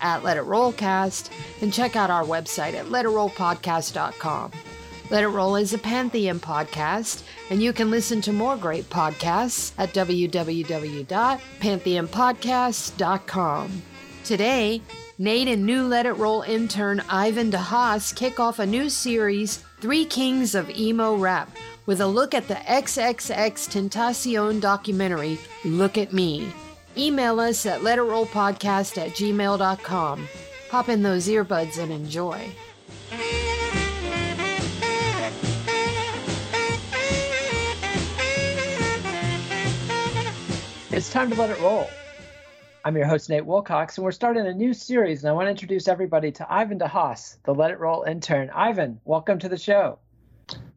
at Let It Rollcast and check out our website at letitrollpodcast.com. Let It Roll is a Pantheon podcast, and you can listen to more great podcasts at www.pantheonpodcast.com. Today, Nate and new Let It Roll intern Ivan DeHaas kick off a new series, Three Kings of Emo Rap, with a look at the XXX Tentacion documentary, Look at Me. Email us at letitrollpodcast at gmail.com. Pop in those earbuds and enjoy. It's time to let it roll. I'm your host, Nate Wilcox, and we're starting a new series, and I want to introduce everybody to Ivan DeHaas, the Let It Roll intern. Ivan, welcome to the show.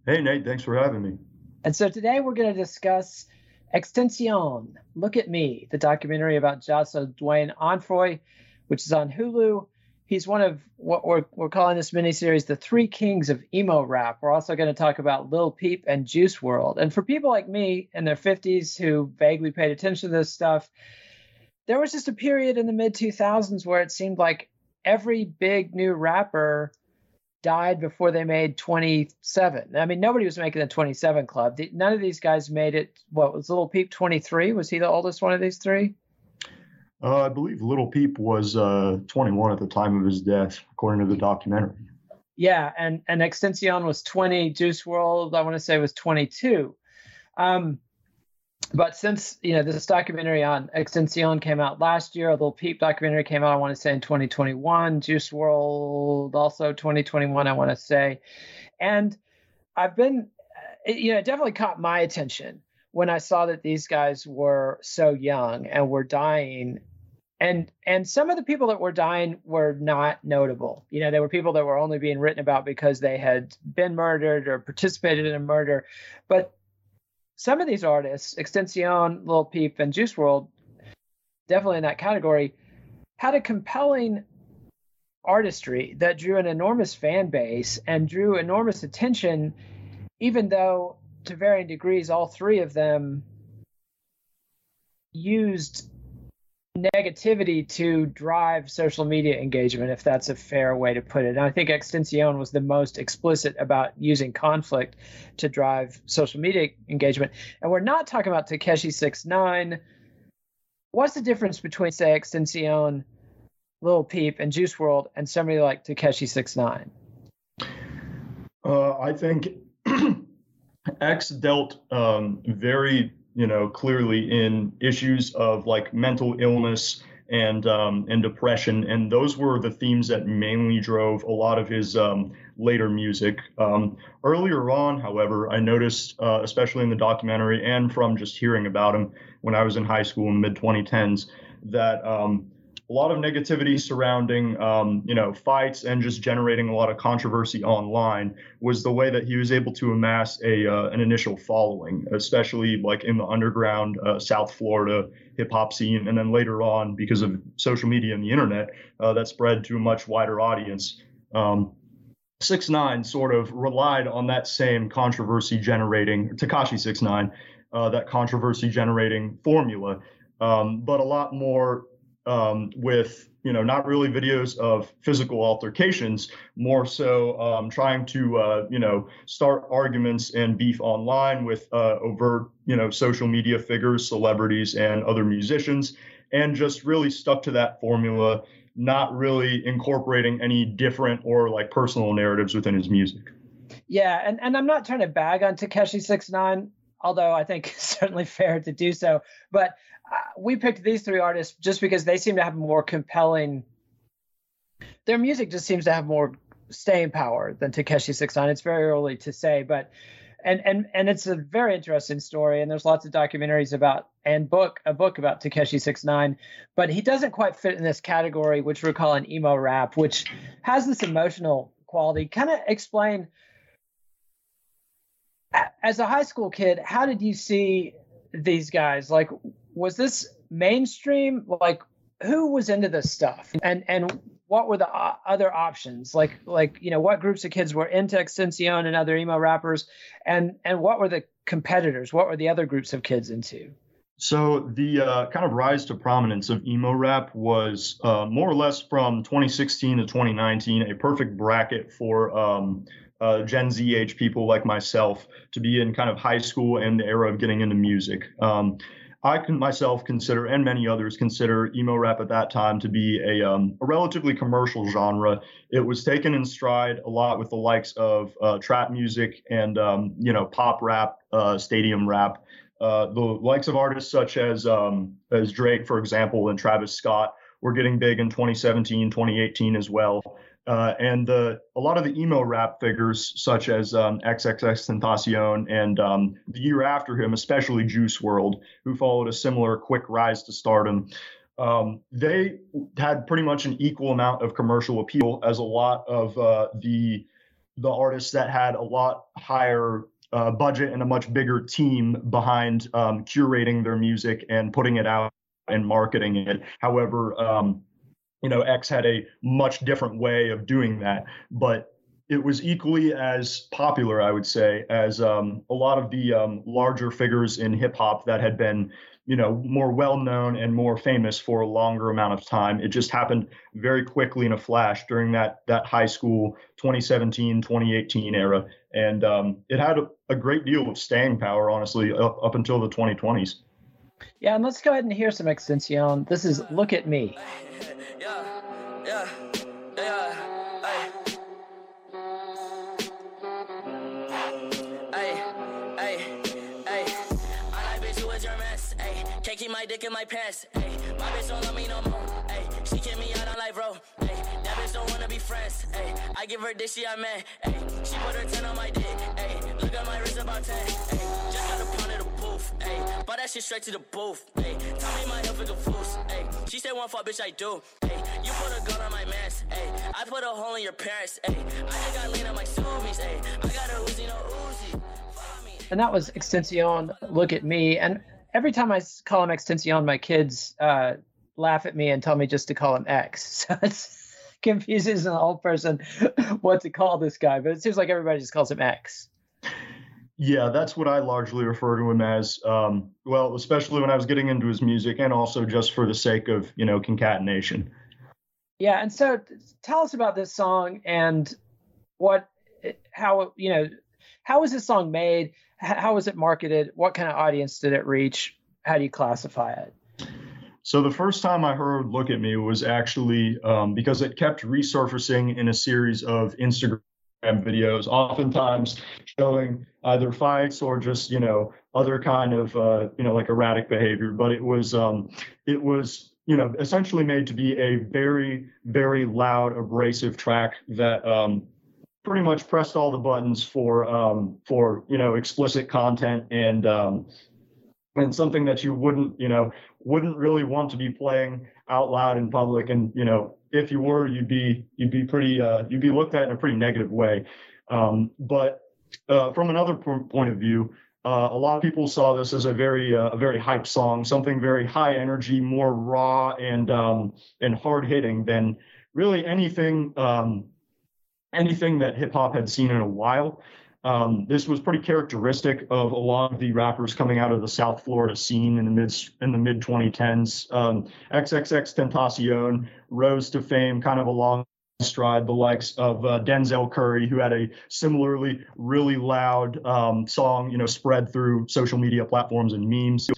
Hey, Nate, thanks for having me. And so today we're going to discuss XXXTentacion, Look at Me, the documentary about Joshua Dwayne Onfroy, which is on Hulu. He's one of what we're, we're calling this miniseries the three kings of emo rap. We're also going to talk about Lil Peep and Juice WRLD. And for people like me in their 50s who vaguely paid attention to this stuff, there was just a period in the mid 2000s where it seemed like every big new rapper died before they made 27. I mean, nobody was making the 27 club. None of these guys made it. What was Little Peep 23? Was he the oldest one of these three? Uh, I believe Little Peep was uh, 21 at the time of his death, according to the documentary. Yeah, and and XXXTentacion was 20. Juice WRLD, I want to say, was 22. Um, but since you know this documentary on XXXTentacion came out last year, a little Peep documentary came out, I want to say in 2021. Juice WRLD also 2021, I want to say, and I've been, you know, it definitely caught my attention when I saw that these guys were so young and were dying. And and some of the people that were dying were not notable. You know, they were people that were only being written about because they had been murdered or participated in a murder. But some of these artists, XXXTentacion, Lil Peep, and Juice WRLD, definitely in that category, had a compelling artistry that drew an enormous fan base and drew enormous attention, even though to varying degrees, all three of them used negativity to drive social media engagement, if that's a fair way to put it. And I think XXXTentacion was the most explicit about using conflict to drive social media engagement. And we're not talking about Tekashi Six Nine. What's the difference between, say, XXXTentacion, Little Peep, and Juice WRLD, and somebody like Tekashi Six Nine? Uh, I think X dealt um, very you know, clearly in issues of like mental illness and um, and depression, and those were the themes that mainly drove a lot of his um, later music. Um, earlier on, however, I noticed, uh, especially in the documentary and from just hearing about him when I was in high school in mid 2010s, that um, a lot of negativity surrounding, um, you know, fights and just generating a lot of controversy online was the way that he was able to amass a uh, an initial following, especially like in the underground uh, South Florida hip hop scene, and then later on because of social media and the internet, uh, that spread to a much wider audience. Um, Six Nine sort of relied on that same controversy generating Tekashi Six Nine, uh, that controversy generating formula, um, but a lot more um, with you know not really videos of physical altercations more so um, trying to uh, you know start arguments and beef online with uh, overt you know social media figures celebrities and other musicians and just really stuck to that formula not really incorporating any different or like personal narratives within his music. Yeah and, and i'm not trying to bag on Tekashi Six Nine although i think it's certainly fair to do so but we picked these three artists just because they seem to have more compelling. Their music just seems to have more staying power than Tekashi Six Nine. It's very early to say, but and and and it's a very interesting story. And there's lots of documentaries about and book a book about Tekashi Six Nine, but he doesn't quite fit in this category, which we call an emo rap, which has this emotional quality. Kind of explain as a high school kid, how did you see these guys? Like, was this mainstream? Like, who was into this stuff? And and what were the uh, other options? Like like you know, what groups of kids were into XXXTentacion and other emo rappers? And and what were the competitors? What were the other groups of kids into? So the uh, kind of rise to prominence of emo rap was uh, more or less from 2016 to 2019, a perfect bracket for um, uh, Gen Z age people like myself to be in kind of high school and the era of getting into music. Um, I can myself consider, and many others consider, emo rap at that time to be a, um, a relatively commercial genre. It was taken in stride a lot with the likes of uh, trap music and um, you know pop rap, uh, stadium rap. Uh, the likes of artists such as um, as Drake, for example, and Travis Scott were getting big in 2017, 2018 as well. Uh, and the, a lot of the emo rap figures, such as um, XXXTentacion and um, the year after him, especially Juice WRLD, who followed a similar quick rise to stardom, um, they had pretty much an equal amount of commercial appeal as a lot of uh, the the artists that had a lot higher uh, budget and a much bigger team behind um, curating their music and putting it out and marketing it. However, um, you know, X had a much different way of doing that, but it was equally as popular, I would say, as um, a lot of the um, larger figures in hip hop that had been, you know, more well known and more famous for a longer amount of time. It just happened very quickly in a flash during that that high school 2017 2018 era, and um, it had a, a, great deal of staying power, honestly, up, up until the 2020s. Yeah, and let's go ahead and hear some XXXTentacion. This is "Look at Me." yeah, yeah, keep my dick in my pants, ay. My bitch don't love me no more, ay. She kick me out on life, bro, ay. That bitch don't wanna be friends, ay. I give her dick, she I man, ay. She put her 10 on my dick, ay. Look at my wrist about 10, ay. Just got a pound of the booth, ay. Bought that shit straight to the booth, ay. Tell me my health is a fool, ay. She said one fuck, bitch, I do, you put a gun on my mask, ayy. I put a hole in your parents, ayy. I just got lean on my zoomies, ayy. I got a Uzi, no Uzi. And that was XXXTentacion, Look at Me. And every time I call him XXXTentacion, my kids uh, laugh at me and tell me just to call him X. So it confuses an old person what to call this guy. But it seems like everybody just calls him X. Yeah, that's what I largely refer to him as. Um, well, especially when I was getting into his music, and also just for the sake of you know concatenation. Yeah, and so tell us about this song and what, how you know, how was this song made? How was it marketed? What kind of audience did it reach? How do you classify it? So the first time I heard "Look at Me" was actually um, because it kept resurfacing in a series of Instagram videos, oftentimes showing either fights or just you know other kind of uh, you know like erratic behavior. But it was um, it was you know essentially made to be a very very loud abrasive track that um, pretty much pressed all the buttons for um, for you know explicit content and um, and something that you wouldn't you know wouldn't really want to be playing out loud in public and you know if you were, you'd be you'd be pretty uh, you'd be looked at in a pretty negative way. Um, but uh, from another point of view, uh, a lot of people saw this as a very uh, a very hype song, something very high energy, more raw and um, and hard hitting than really anything um, anything that hip hop had seen in a while. Um, this was pretty characteristic of a lot of the rappers coming out of the South Florida scene in the mid in the mid 2010s. Um, XXXTentacion rose to fame kind of along stride the likes of uh, Denzel Curry, who had a similarly really loud um, song, you know, spread through social media platforms and memes,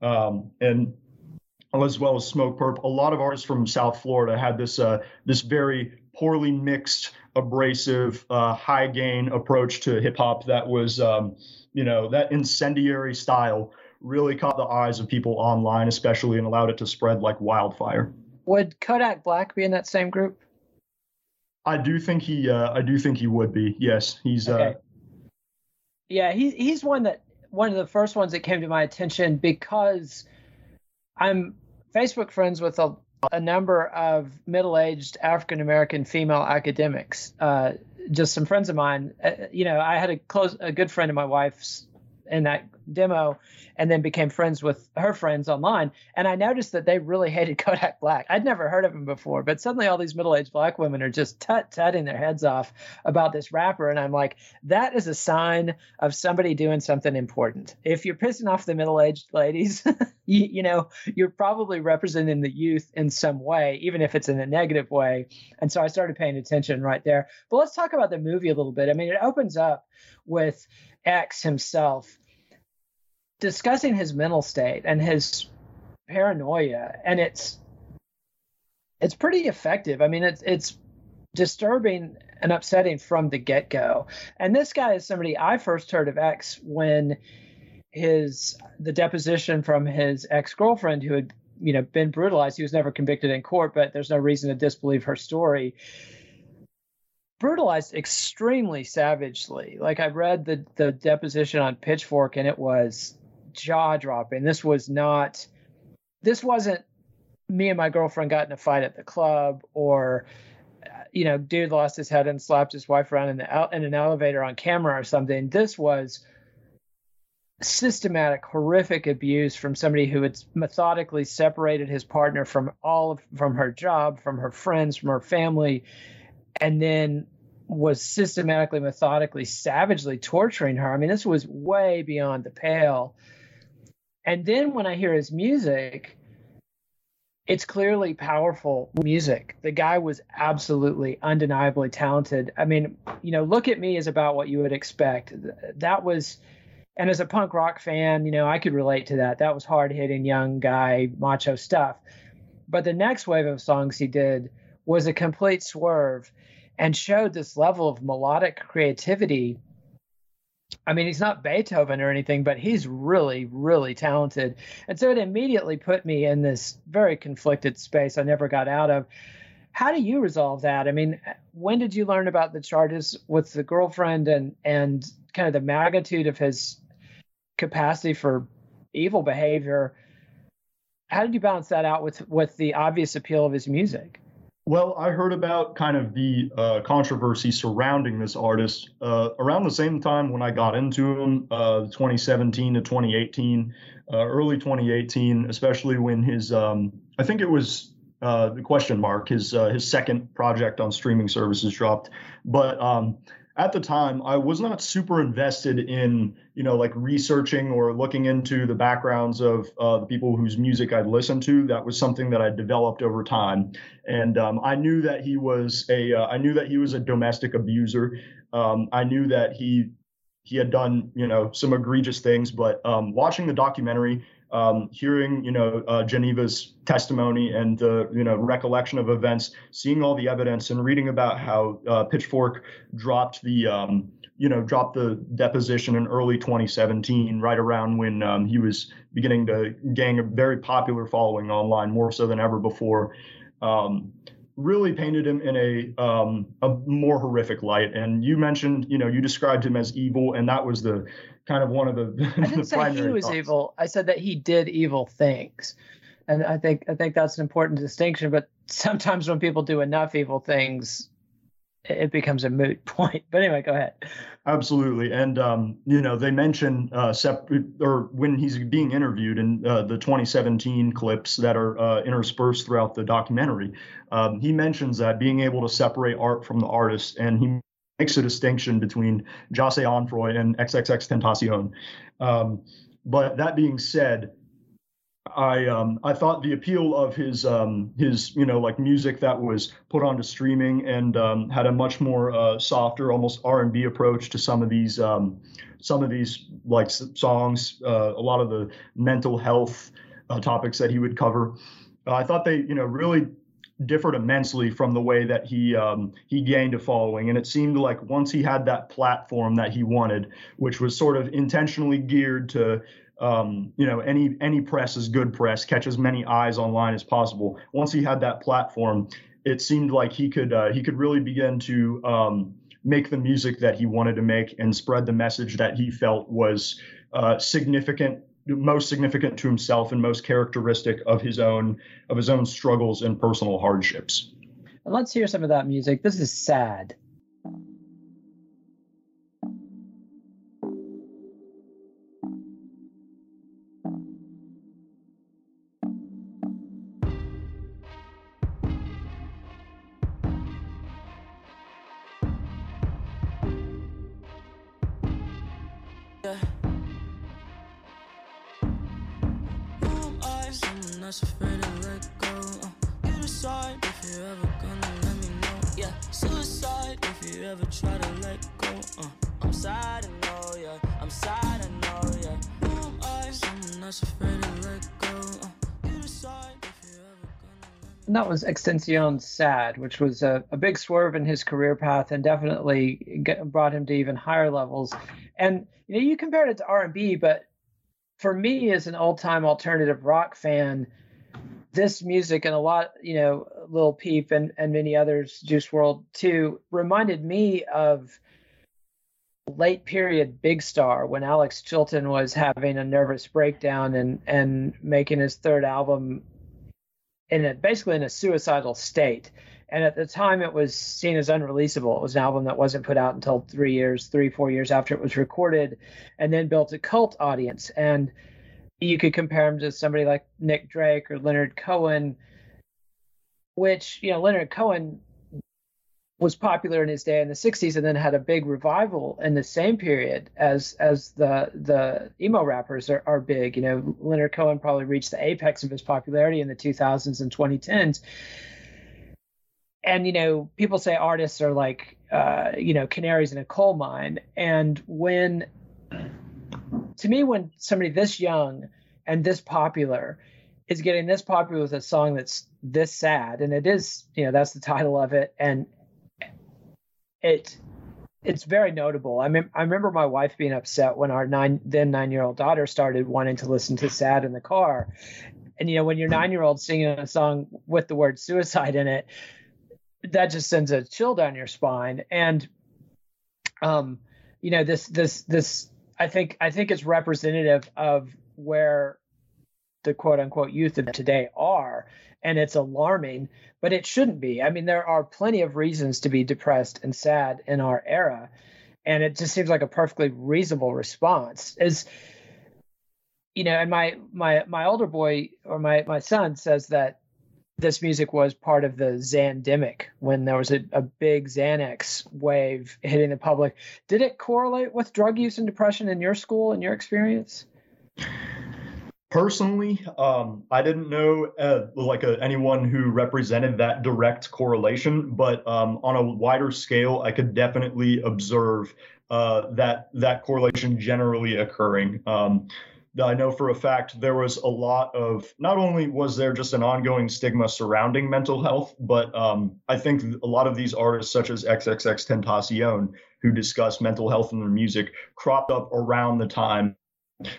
um, and as well as Smokepurpp. A lot of artists from South Florida had this uh, this very poorly mixed abrasive, uh, high gain approach to hip hop that was, um, you know, that incendiary style really caught the eyes of people online, especially, and allowed it to spread like wildfire. Would Kodak Black be in that same group? I do think he. Uh, I do think he would be. Yes, he's. Uh, okay. Uh, yeah, he's he's one that one of the first ones that came to my attention because I'm Facebook friends with a a number of middle-aged African American female academics. Uh, just some friends of mine. Uh, you know, I had a close, a good friend of my wife's in that demo and then became friends with her friends online. And I noticed that they really hated Kodak Black. I'd never heard of him before, but suddenly all these middle aged black women are just tut tutting their heads off about this rapper. And I'm like, that is a sign of somebody doing something important. If you're pissing off the middle aged ladies, you, you know, you're probably representing the youth in some way, even if it's in a negative way. And so I started paying attention right there. But let's talk about the movie a little bit. I mean, it opens up with X himself discussing his mental state and his paranoia and it's it's pretty effective. I mean it's it's disturbing and upsetting from the get-go. And this guy is somebody i first heard of x when his the deposition from his ex-girlfriend who had you know been brutalized. He was never convicted in court but there's no reason to disbelieve her story. Brutalized extremely savagely. Like i read the the deposition on pitchfork and it was jaw dropping. This was not, this wasn't me and my girlfriend got in a fight at the club or, uh, you know, dude lost his head and slapped his wife around in, the, in an elevator on camera or something. This was systematic, horrific abuse from somebody who had methodically separated his partner from all of, from her job, from her friends, from her family, and then was systematically, methodically, savagely torturing her. I mean, this was way beyond the pale. And then when I hear his music, it's clearly powerful music. The guy was absolutely undeniably talented. I mean, you know, look at me is about what you would expect. That was and as a punk rock fan, you know, I could relate to that. That was hard-hitting young guy macho stuff. But the next wave of songs he did was a complete swerve and showed this level of melodic creativity I mean, he's not Beethoven or anything, but he's really, really talented. And so it immediately put me in this very conflicted space I never got out of. How do you resolve that? I mean, when did you learn about the charges with the girlfriend and and kind of the magnitude of his capacity for evil behavior? How did you balance that out with with the obvious appeal of his music? Well, I heard about kind of the uh, controversy surrounding this artist uh, around the same time when I got into him, uh, 2017 to 2018, uh, early 2018, especially when his, um, I think it was uh, the question mark, his uh, his second project on streaming services dropped. But um, at the time, I was not super invested in, you know, like researching or looking into the backgrounds of uh, the people whose music I'd listened to. That was something that I developed over time, and um, I knew that he was a, uh, I knew that he was a domestic abuser. Um, I knew that he he had done, you know, some egregious things. But um, watching the documentary, um, hearing you know uh, Geneva's testimony and you know recollection of events, seeing all the evidence, and reading about how uh, Pitchfork dropped the um, you know dropped the deposition in early 2017, right around when um, he was beginning to gain a very popular following online, more so than ever before. Um, really painted him in a um, a more horrific light. And you mentioned, you know, you described him as evil, and that was the kind of one of the. I didn't the say he was thoughts. evil. I said that he did evil things, and I think I think that's an important distinction. But sometimes when people do enough evil things, it becomes a moot point. But anyway, go ahead. Absolutely, and um, you know they mention uh, sep- or when he's being interviewed in uh, the 2017 clips that are uh, interspersed throughout the documentary, um, he mentions that being able to separate art from the artist, and he makes a distinction between Jahseh Onfroy and XXX Tentacion. Um, but that being said, I um, I thought the appeal of his um, his you know like music that was put onto streaming and um, had a much more uh, softer, almost R and B approach to some of these um, some of these like songs. Uh, a lot of the mental health uh, topics that he would cover. I thought they you know really differed immensely from the way that he um, he gained a following, and it seemed like once he had that platform that he wanted, which was sort of intentionally geared to um, you know any any press is good press, catch as many eyes online as possible. Once he had that platform, it seemed like he could uh, he could really begin to um, make the music that he wanted to make and spread the message that he felt was uh, significant most significant to himself and most characteristic of his own of his own struggles and personal hardships. And let's hear some of that music. This is sad. And that was XXXTentacion Sad, which was a, a big swerve in his career path and definitely get, brought him to even higher levels. And you know, you compared it to R&B, but for me as an old-time alternative rock fan, this music and a lot, you know, Lil Peep and, and many others, Juice WRLD too, reminded me of late period Big Star when Alex Chilton was having a nervous breakdown and and making his third album in a basically in a suicidal state. And at the time, it was seen as unreleasable. It was an album that wasn't put out until three years, three, four years after it was recorded, and then built a cult audience. And you could compare him to somebody like Nick Drake or Leonard Cohen, which, you know, Leonard Cohen was popular in his day in the 60s and then had a big revival in the same period as as the the emo rappers are, are big. You know leonard cohen probably reached the apex of his popularity in the 2000s and 2010s and you know people say artists are like uh, you know canaries in a coal mine. And when to me when somebody this young and this popular is getting this popular with a song that's this sad and it is you know that's the title of it and it it's very notable. I mean, I remember my wife being upset when our nine then nine year old daughter started wanting to listen to "Sad" in the car, and you know when your nine year old singing a song with the word suicide in it, that just sends a chill down your spine. And um, you know this this this I think I think it's representative of where the quote unquote youth of today are and it's alarming, but it shouldn't be. I mean, there are plenty of reasons to be depressed and sad in our era, and it just seems like a perfectly reasonable response. Is you know, and my my my older boy or my my son says that this music was part of the Xandemic when there was a, a big Xanax wave hitting the public. Did it correlate with drug use and depression in your school and your experience? Personally, um, I didn't know uh, like a, anyone who represented that direct correlation, but um, on a wider scale, I could definitely observe uh, that that correlation generally occurring. Um, I know for a fact there was a lot of not only was there just an ongoing stigma surrounding mental health, but um, I think a lot of these artists, such as XXX Tentacion, who discuss mental health in their music, cropped up around the time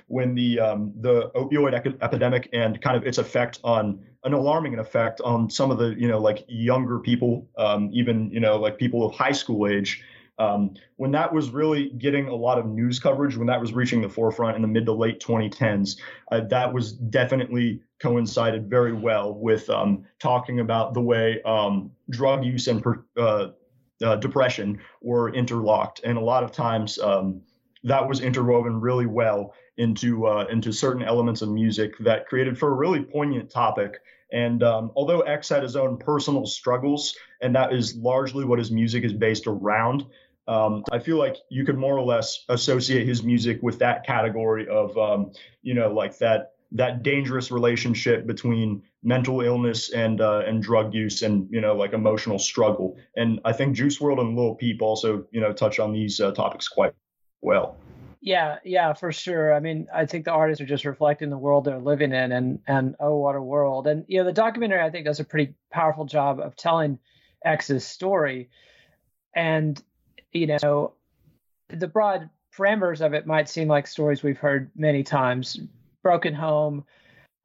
when the um, the opioid ec- epidemic and kind of its effect on an alarming effect on some of the you know like younger people, um, even you know like people of high school age. Um, when that was really getting a lot of news coverage, when that was reaching the forefront in the mid to late 2010s, uh, that was definitely coincided very well with um, talking about the way um, drug use and per, uh, uh, depression were interlocked, and a lot of times um, that was interwoven really well into uh, into certain elements of music that created for a really poignant topic. And um, although X had his own personal struggles, and that is largely what his music is based around, um, I feel like you could more or less associate his music with that category of, um, you know, like that that dangerous relationship between mental illness and uh, and drug use and you know like emotional struggle. And I think Juice WRLD and Lil Peep also you know touch on these uh, topics quite well. Yeah, yeah, for sure. I mean, I think the artists are just reflecting the world they're living in, and and oh, what a world! And you know, the documentary I think does a pretty powerful job of telling X's story, and you know, the broad parameters of it might seem like stories we've heard many times: broken home,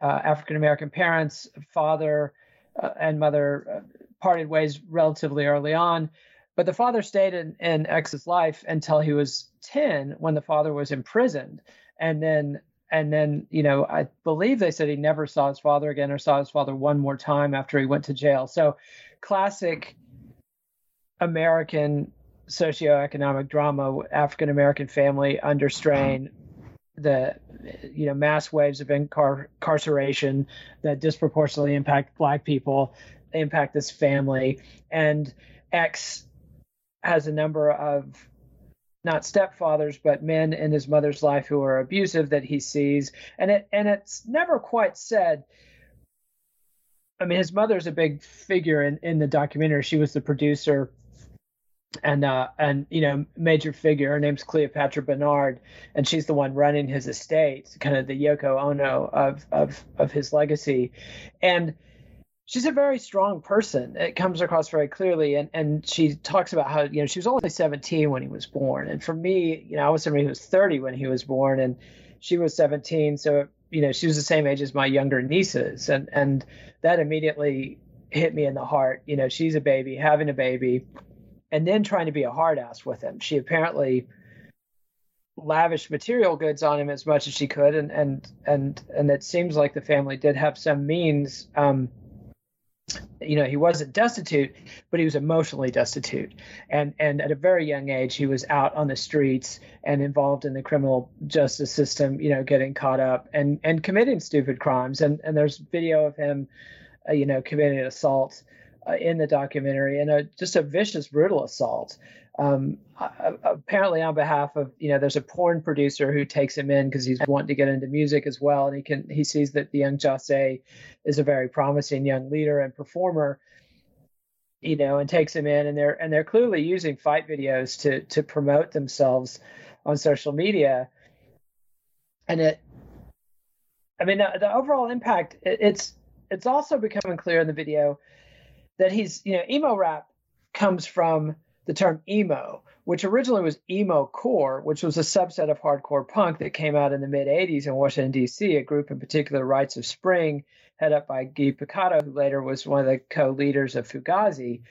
uh, African American parents, father uh, and mother uh, parted ways relatively early on. But the father stayed in, in X's life until he was 10 when the father was imprisoned. And then, and then, you know, I believe they said he never saw his father again or saw his father one more time after he went to jail. So classic American socioeconomic drama, African American family under strain, the you know mass waves of incar- incarceration that disproportionately impact black people impact this family and x has a number of not stepfathers but men in his mother's life who are abusive that he sees and it and it's never quite said I mean, his mother's a big figure in, in the documentary. She was the producer and uh, and you know major figure. Her name's Cleopatra Bernard, and she's the one running his estate, kind of the Yoko Ono of of of his legacy, and she's a very strong person. It comes across very clearly, and and she talks about how you know she was only 17 when he was born, and for me, you know, I was somebody who was 30 when he was born, and she was 17, so you know she was the same age as my younger nieces, and and that immediately hit me in the heart. You know, she's a baby, having a baby and then trying to be a hard ass with him. She apparently lavished material goods on him as much as she could, and and and and it seems like the family did have some means. Um, you know, he wasn't destitute, but he was emotionally destitute, and and at a very young age, he was out on the streets and involved in the criminal justice system. You know, getting caught up and and committing stupid crimes. And and there's video of him, uh, you know, committing assault uh, in the documentary and a, just a vicious, brutal assault. Um, apparently, on behalf of you know, there's a porn producer who takes him in because he's wanting to get into music as well, and he can he sees that the young Jahseh is a very promising young leader and performer, you know, and takes him in, and they're and they're clearly using fight videos to to promote themselves on social media, and it, I mean, the, the overall impact, it, it's it's also becoming clear in the video that he's you know emo rap comes from the term emo, which originally was emo core, which was a subset of hardcore punk that came out in the mid 80s in Washington, D.C., a group in particular, Rites of Spring, head up by Guy Picciotto, who later was one of the co leaders of Fugazi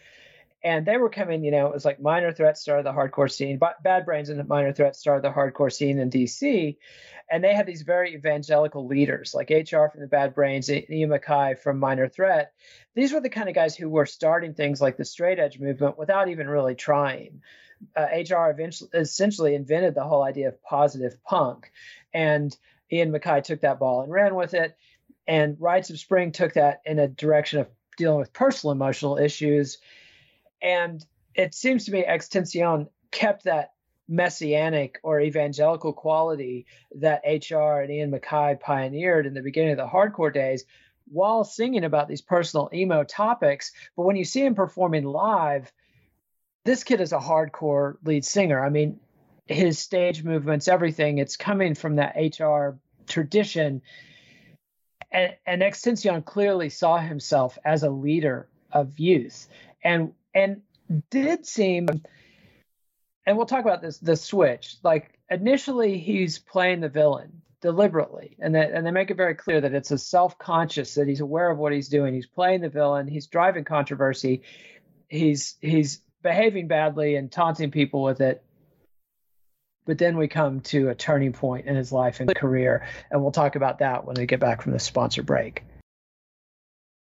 and they were coming, you know, it was like Minor Threat started the hardcore scene, but Bad Brains and Minor Threat started the hardcore scene in DC. And they had these very evangelical leaders like HR from the Bad Brains, Ian MacKaye from Minor Threat. These were the kind of guys who were starting things like the straight edge movement without even really trying. Uh, HR eventually, essentially invented the whole idea of positive punk. And Ian MacKaye took that ball and ran with it. And Rites of Spring took that in a direction of dealing with personal emotional issues and it seems to me XXXTentacion kept that messianic or evangelical quality that HR and Ian MacKaye pioneered in the beginning of the hardcore days while singing about these personal emo topics. But when you see him performing live, this kid is a hardcore lead singer. I mean, his stage movements, everything, it's coming from that HR tradition. And, and XXXTentacion clearly saw himself as a leader of youth. And and did seem and we'll talk about this the switch. Like initially he's playing the villain deliberately and that and they make it very clear that it's a self-conscious that he's aware of what he's doing. He's playing the villain. He's driving controversy. He's he's behaving badly and taunting people with it. But then we come to a turning point in his life and career and we'll talk about that when we get back from the sponsor break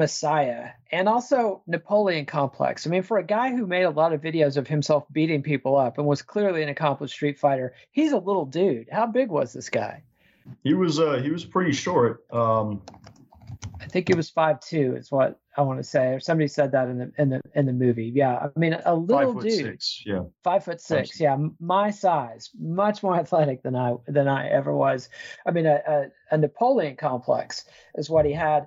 Messiah and also Napoleon Complex. I mean, for a guy who made a lot of videos of himself beating people up and was clearly an accomplished street fighter, he's a little dude. How big was this guy? He was uh he was pretty short. Um I think he was five two is what I want to say. Or somebody said that in the in the in the movie. Yeah. I mean a little five foot dude. six. Yeah. Five foot six, yeah, my size, much more athletic than I than I ever was. I mean, a, a, a Napoleon complex is what he had.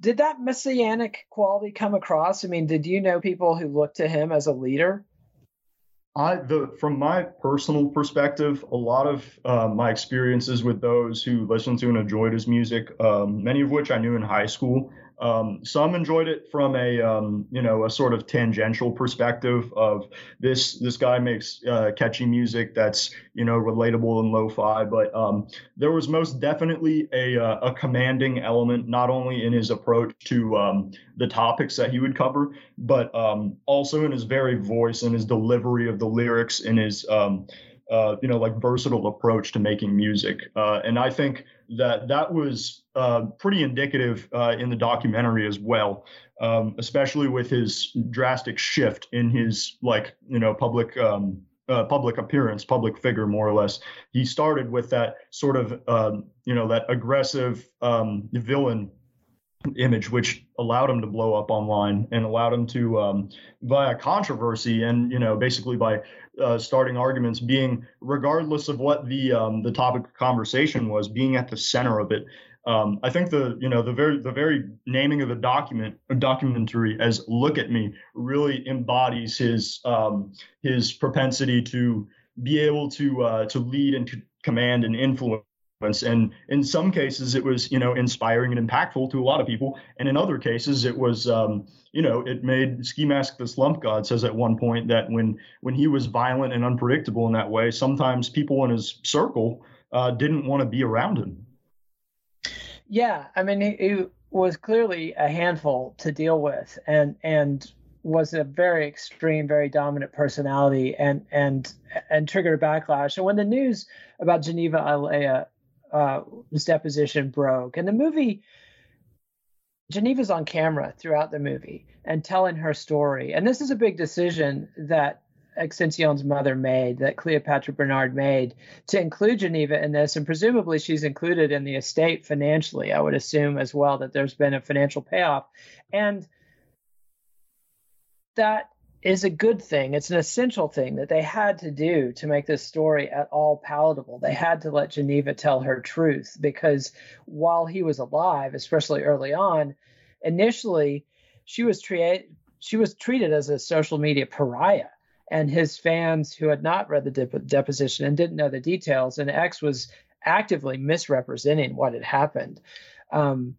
Did that messianic quality come across? I mean, did you know people who looked to him as a leader? I the from my personal perspective, a lot of uh, my experiences with those who listened to and enjoyed his music, um, many of which I knew in high school. Um, some enjoyed it from a um, you know a sort of tangential perspective of this this guy makes uh, catchy music that's you know relatable and lo-fi, but um, there was most definitely a uh, a commanding element not only in his approach to um, the topics that he would cover, but um, also in his very voice and his delivery of the lyrics and his um, uh, you know like versatile approach to making music. Uh, and I think that that was uh, pretty indicative uh, in the documentary as well, um, especially with his drastic shift in his like you know public. Um, uh, public appearance, public figure, more or less. He started with that sort of, um, you know, that aggressive um, villain image, which allowed him to blow up online and allowed him to, um, via controversy and you know, basically by uh, starting arguments, being regardless of what the um, the topic of conversation was, being at the center of it. Um, I think the you know the very the very naming of the document documentary as "Look at Me" really embodies his um, his propensity to be able to uh, to lead and to command and influence. And in some cases it was you know inspiring and impactful to a lot of people. And in other cases it was um, you know it made ski mask the slump god says at one point that when when he was violent and unpredictable in that way sometimes people in his circle uh, didn't want to be around him Yeah, I mean, he, he was clearly a handful to deal with, and and was a very extreme, very dominant personality, and and and triggered a backlash. And when the news about Geneva Ayala, uh, his deposition broke, and the movie, Geneva's on camera throughout the movie and telling her story. And this is a big decision that XXXTentacion's mother made, that Cleopatra Bernard made, to include Geneva in this, and presumably she's included in the estate financially. I would assume as well that there's been a financial payoff, and that is a good thing. It's an essential thing that they had to do to make this story at all palatable. They had to let Geneva tell her truth because while he was alive, especially early on, initially she was treated she was treated as a social media pariah and his fans who had not read the dep- deposition and didn't know the details and x was actively misrepresenting what had happened. Um,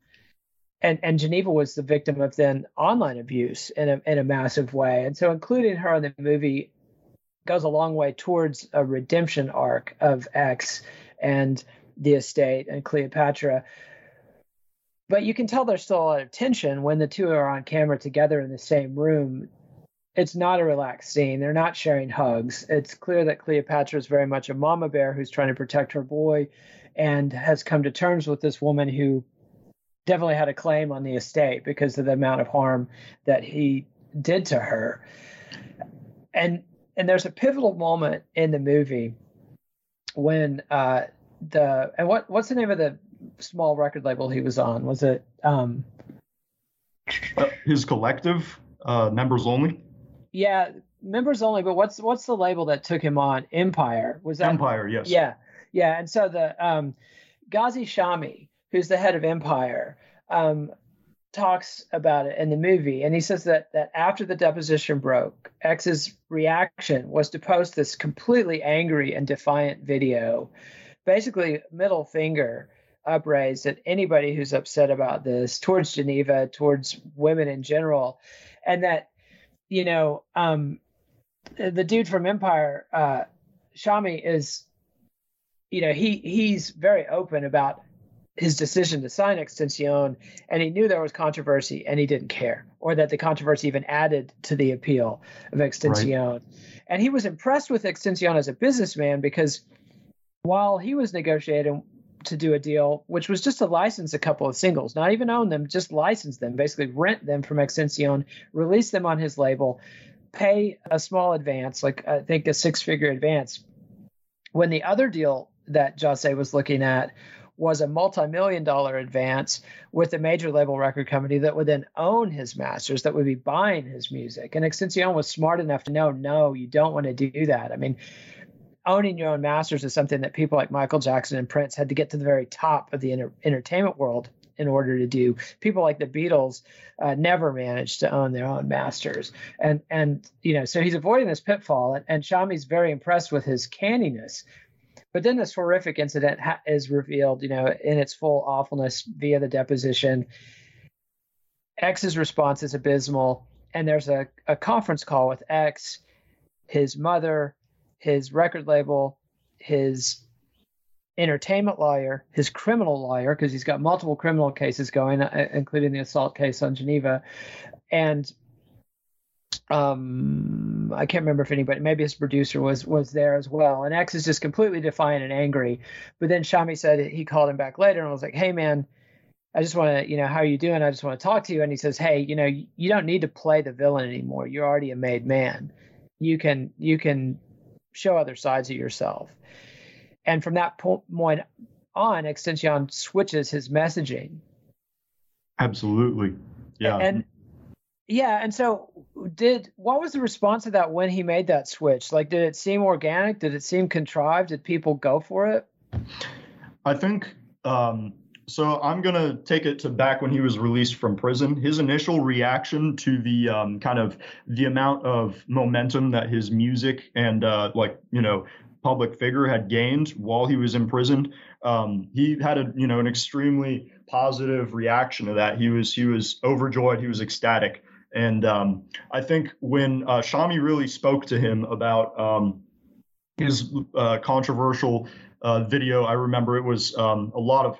and and geneva was the victim of then online abuse in a, in a massive way. And so including her in the movie goes a long way towards a redemption arc of x and the estate and cleopatra. But you can tell there's still a lot of tension when the two are on camera together in the same room it's not a relaxed scene. They're not sharing hugs. It's clear that Cleopatra is very much a mama bear who's trying to protect her boy and has come to terms with this woman who definitely had a claim on the estate because of the amount of harm that he did to her. And and there's a pivotal moment in the movie when uh the and what what's the name of the small record label he was on? Was it um Uh, his collective uh, members only yeah members only, but what's what's the label that took him on? Empire was that Empire, yes. Yeah, yeah. And so the um, Ghazi Shami, who's the head of Empire, um, talks about it in the movie, and he says that that after the deposition broke, X's reaction was to post this completely angry and defiant video, basically middle finger upraised at anybody who's upset about this towards Geneva, towards women in general, and that you know um, the dude from Empire, uh, Shami, is you know he he's very open about his decision to sign XXXTentacion, and he knew there was controversy, and he didn't care, or that the controversy even added to the appeal of XXXTentacion. Right. And he was impressed with XXXTentacion as a businessman because while he was negotiating to do a deal, which was just to license a couple of singles, not even own them, just license them, basically rent them from XXXTentacion, release them on his label, pay a small advance, like I think a six figure advance. When the other deal that Jose was looking at was a multi-million dollar advance with a major label record company that would then own his masters that would be buying his music and XXXTentacion was smart enough to know no you don't want to do that i mean owning your own masters is something that people like michael jackson and prince had to get to the very top of the inter- entertainment world in order to do. People like the beatles uh, never managed to own their own masters. And and you know so he's avoiding this pitfall and, and shami's very impressed with his canniness. But then this horrific incident ha- is revealed, you know, in its full awfulness via the deposition. X's response is abysmal, and there's a, a conference call with X, his mother, his record label, his entertainment lawyer, his criminal lawyer, because he's got multiple criminal cases going, uh, including the assault case on Geneva, and um I can't remember if anybody maybe his producer was was there as well. And X is just completely defiant and angry. But then Shami said he called him back later and was like, Hey man, I just want to, you know, how are you doing? I just want to talk to you. And he says, Hey, you know, you don't need to play the villain anymore. You're already a made man. You can you can show other sides of yourself. And from that point on, XXXTentacion switches his messaging. Absolutely. Yeah. And yeah, and so did what was the response to that when he made that switch? Like did it seem organic? Did it seem contrived? Did people go for it? I think um so I'm gonna take it to back when he was released from prison. His initial reaction to the um, kind of the amount of momentum that his music and uh, like you know public figure had gained while he was imprisoned, um, he had a you know an extremely positive reaction to that. He was he was overjoyed. He was ecstatic. And um, I think when uh, Shami really spoke to him about um, his uh, controversial uh, video, I remember it was um, a lot of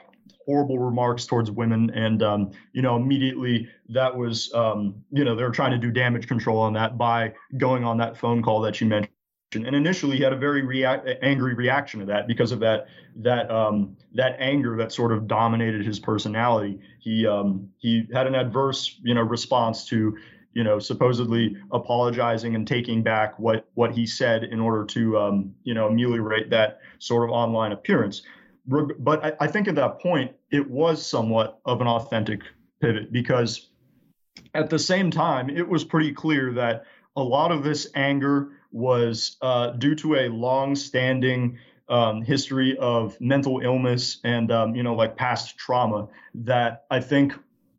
horrible remarks towards women. And, um, you know, immediately that was, um, you know, they were trying to do damage control on that by going on that phone call that you mentioned and initially he had a very react, angry reaction to that because of that that um, that anger that sort of dominated his personality. He um, he had an adverse you know response to you know supposedly apologizing and taking back what what he said in order to um, you know ameliorate that sort of online appearance. But I, I think at that point it was somewhat of an authentic pivot because at the same time it was pretty clear that a lot of this anger was uh, due to a long-standing um, history of mental illness and um, you know like past trauma that I think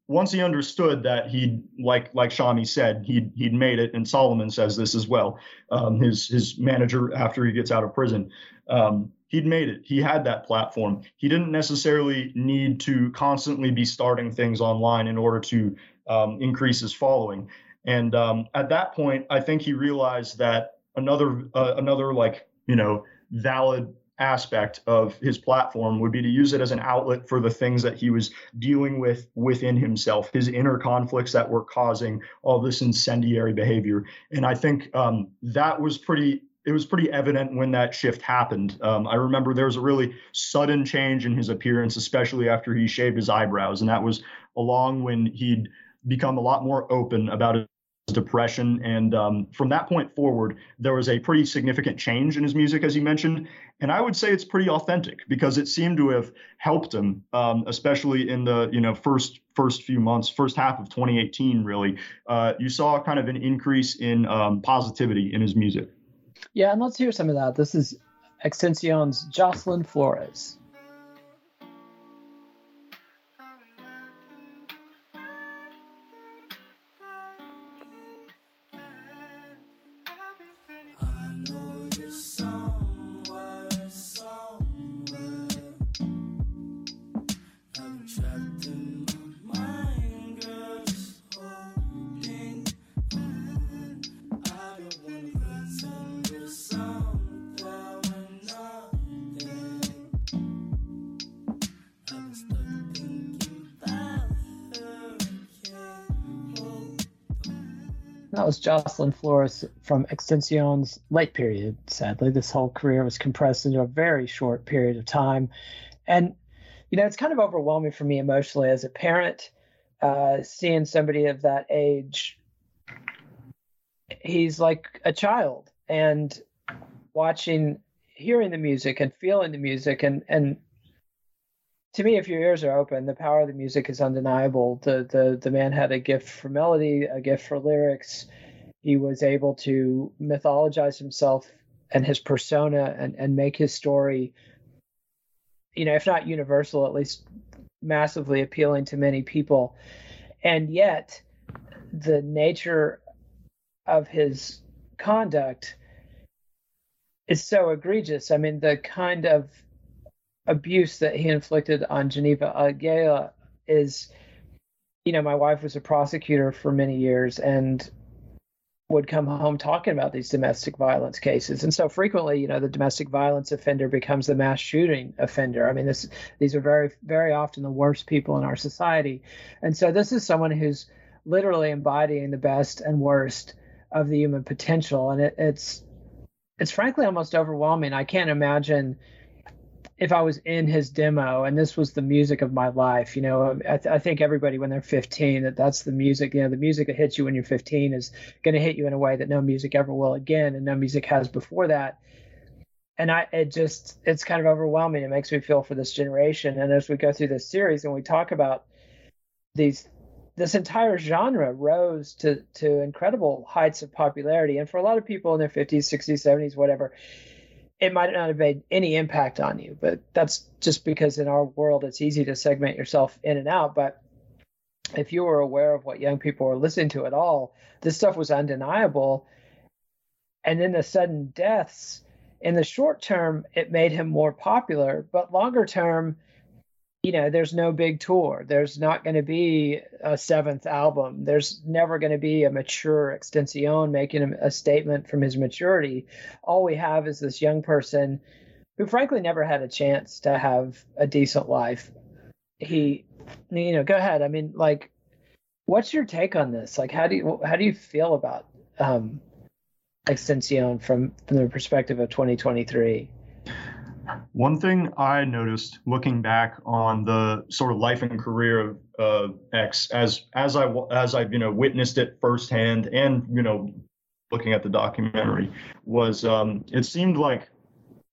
once he understood that he like like Shami said he'd he'd made it and Solomon says this as well um, his his manager after he gets out of prison um, he'd made it he had that platform he didn't necessarily need to constantly be starting things online in order to um, increase his following and um, at that point I think he realized that another uh, another like you know valid aspect of his platform would be to use it as an outlet for the things that he was dealing with within himself, his inner conflicts that were causing all this incendiary behavior. And I think um, that was pretty. It was pretty evident when that shift happened. Um, I remember there was a really sudden change in his appearance, especially after he shaved his eyebrows, and that was along when he'd become a lot more open about his depression. And um, from that point forward, there was a pretty significant change in his music, as you mentioned. And I would say it's pretty authentic because it seemed to have helped him, um, especially in the you know first first few months, first half of 2018. Really, uh, you saw kind of an increase in um, positivity in his music. Yeah, and let's hear some of that. This is XXXTentacion's Jocelyn Flores. Jocelyn Flores from XXXTentacion's late period. Sadly, this whole career was compressed into a very short period of time. And, you know, it's kind of overwhelming for me emotionally as a parent, uh, seeing somebody of that age. He's like a child and watching, hearing the music and feeling the music and, and to me, if your ears are open, the power of the music is undeniable. The the the man had a gift for melody, a gift for lyrics. He was able to mythologize himself and his persona and, and make his story, you know, if not universal, at least massively appealing to many people. And yet the nature of his conduct is so egregious. I mean, the kind of abuse that he inflicted on Geneva Aguilera is, you know, my wife was a prosecutor for many years and would come home talking about these domestic violence cases. And so frequently, you know, the domestic violence offender becomes the mass shooting offender. I mean, this these are very very often the worst people in our society. And so this is someone who's literally embodying the best and worst of the human potential. And it, it's it's frankly almost overwhelming. I can't imagine if I was in his demo and this was the music of my life, you know, I, th- I, think everybody when they're 15 that that's the music, you know, the music that hits you when you're 15 is going to hit you in a way that no music ever will again, and no music has before that. And I, it just, it's kind of overwhelming. It makes me feel for this generation. And as we go through this series and we talk about these, this entire genre rose to to incredible heights of popularity, and for a lot of people in their 50s, 60s, 70s, whatever it might not have made any impact on you, but that's just because in our world it's easy to segment yourself in and out. But if you were aware of what young people were listening to at all, this stuff was undeniable. And then the sudden deaths, in the short term, it made him more popular, but longer term, you know, there's no big tour. There's not going to be a seventh album. There's never going to be a mature XXXTentacion making a statement from his maturity. All we have is this young person who, frankly, never had a chance to have a decent life. He, you know, go ahead. I mean, like, what's your take on this? Like, how do you how do you feel about um, XXXTentacion from from the perspective of 2023? One thing I noticed looking back on the sort of life and career of uh, X, as as I as I you know witnessed it firsthand, and you know looking at the documentary, was um, it seemed like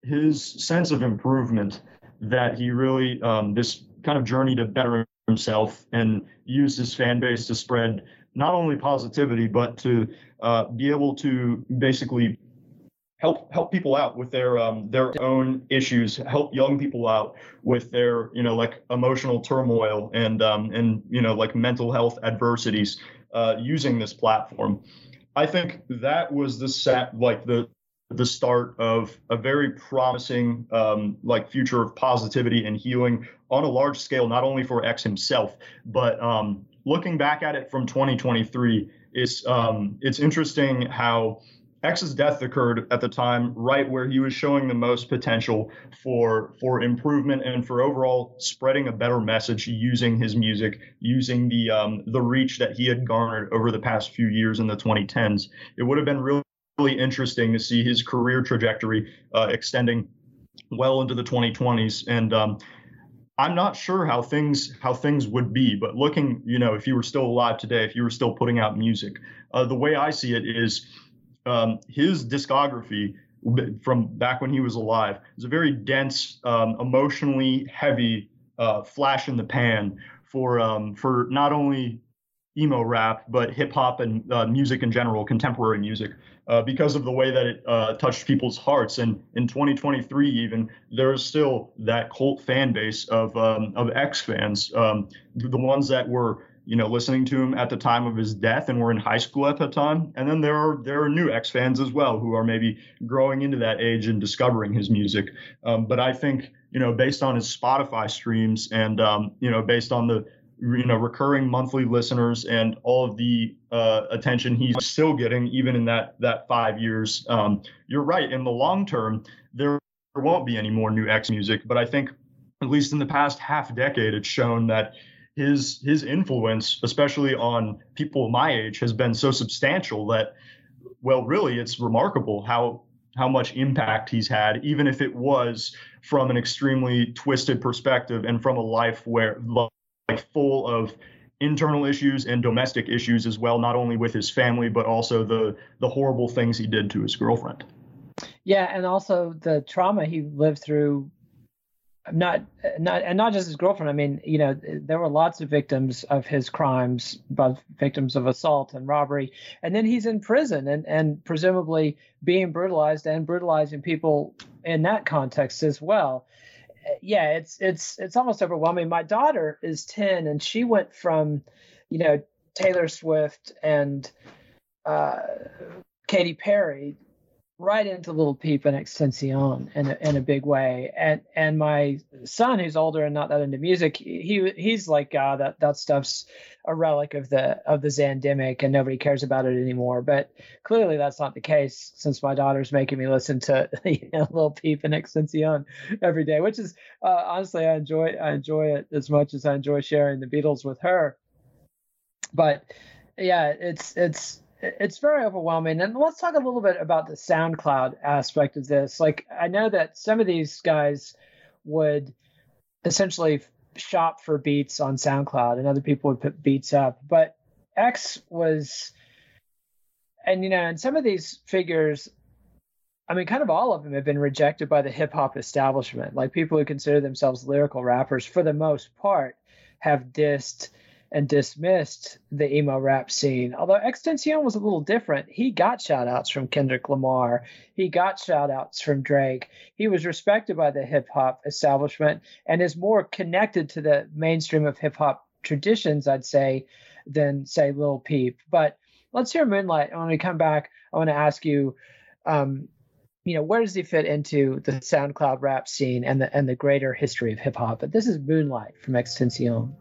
his sense of improvement that he really um, this kind of journey to better himself and use his fan base to spread not only positivity but to uh, be able to basically help help people out with their um, their own issues, help young people out with their you know like emotional turmoil and um, and you know like mental health adversities uh, using this platform. I think that was the set like the the start of a very promising um, like future of positivity and healing on a large scale, not only for X himself, but um, looking back at it from 2023, it's um, it's interesting how X's death occurred at the time right where he was showing the most potential for for improvement and for overall spreading a better message using his music, using the um, the reach that he had garnered over the past few years in the 2010s. It would have been really, really interesting to see his career trajectory uh, extending well into the 2020s and um, I'm not sure how things how things would be, but looking, you know, if you were still alive today, if you were still putting out music, uh, the way I see it is um, his discography from back when he was alive is a very dense, um, emotionally heavy uh, flash in the pan for um, for not only emo rap but hip hop and uh, music in general, contemporary music uh, because of the way that it uh, touched people's hearts. And in 2023, even there's still that cult fan base of um, of X fans, um, the ones that were you know listening to him at the time of his death and were in high school at that time. And then there are there are new X fans as well who are maybe growing into that age and discovering his music. Um, but I think you know based on his Spotify streams and um, you know based on the you know recurring monthly listeners and all of the uh, attention he's still getting even in that that five years um, you're right in the long term there won't be any more new x music but i think at least in the past half decade it's shown that his his influence especially on people my age has been so substantial that well really it's remarkable how how much impact he's had even if it was from an extremely twisted perspective and from a life where like full of internal issues and domestic issues as well, not only with his family but also the the horrible things he did to his girlfriend. Yeah, and also the trauma he lived through. Not, not, and not just his girlfriend. I mean, you know, there were lots of victims of his crimes, both victims of assault and robbery, and then he's in prison and and presumably being brutalized and brutalizing people in that context as well yeah, it's it's it's almost overwhelming. My daughter is 10 and she went from, you know, Taylor Swift and uh, Katy Perry right into Lil Peep and XXXTentacion in a, in a big way. And and my son, who's older and not that into music, he he's like, uh, that that stuff's a relic of the of the Zandemic, and nobody cares about it anymore. But clearly, that's not the case since my daughter's making me listen to you know, Lil Peep and XXXTentacion every day, which is uh, honestly, I enjoy I enjoy it as much as I enjoy sharing the Beatles with her. But yeah, it's it's it's very overwhelming. And let's talk a little bit about the SoundCloud aspect of this. Like, I know that some of these guys would essentially shop for beats on SoundCloud, and other people would put beats up. But X was, and you know, and some of these figures, I mean, kind of all of them have been rejected by the hip hop establishment. Like people who consider themselves lyrical rappers, for the most part, have dissed and dismissed the emo rap scene. Although XXXTentacion was a little different. He got shout outs from Kendrick Lamar. He got shout outs from Drake. He was respected by the hip hop establishment and is more connected to the mainstream of hip hop traditions, I'd say, than say Lil Peep. But let's hear Moonlight. And when we come back, I want to ask you, um, you know, where does he fit into the SoundCloud rap scene and the and the greater history of hip hop? But this is Moonlight from XXXTentacion.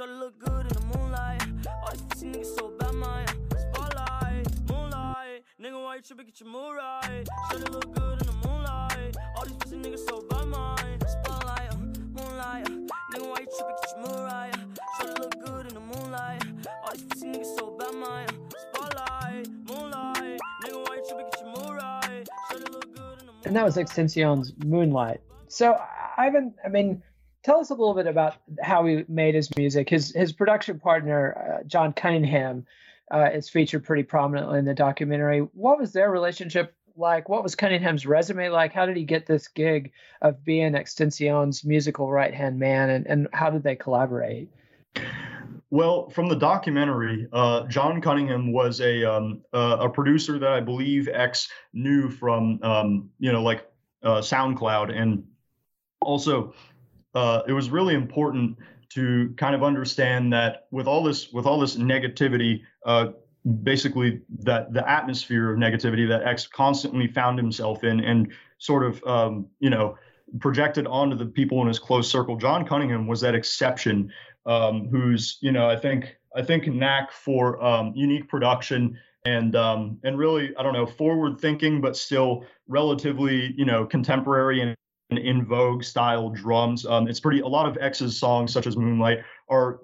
Mariah. Look good in the moonlight. All these pussy niggas so bad, my spotlight, moonlight, nigga, why you tripping? Get your Mariah. Show look good in the moonlight. All these pussy niggas so bad, spotlight, uh, moonlight, nigga, why you tripping? Get your Mariah. Show look good in the moonlight. All these pussy niggas so bad, my and that was XXXTentacion's Moonlight. So, Ivan, I mean, tell us a little bit about how he made his music. His his production partner, uh, John Cunningham, uh, is featured pretty prominently in the documentary. What was their relationship like? What was Cunningham's resume like? How did he get this gig of being XXXTentacion's musical right hand man, and, and how did they collaborate? Well, from the documentary, uh, John Cunningham was a um, a producer that I believe X knew from um, you know like uh, SoundCloud, and also uh, it was really important to kind of understand that with all this with all this negativity, uh, basically that the atmosphere of negativity that X constantly found himself in, and sort of um, you know projected onto the people in his close circle. John Cunningham was that exception um, who's you know I think I think knack for um, unique production and um, and really I don't know forward thinking but still relatively you know contemporary and in vogue style drums. Um, it's pretty. A lot of X's songs, such as Moonlight, are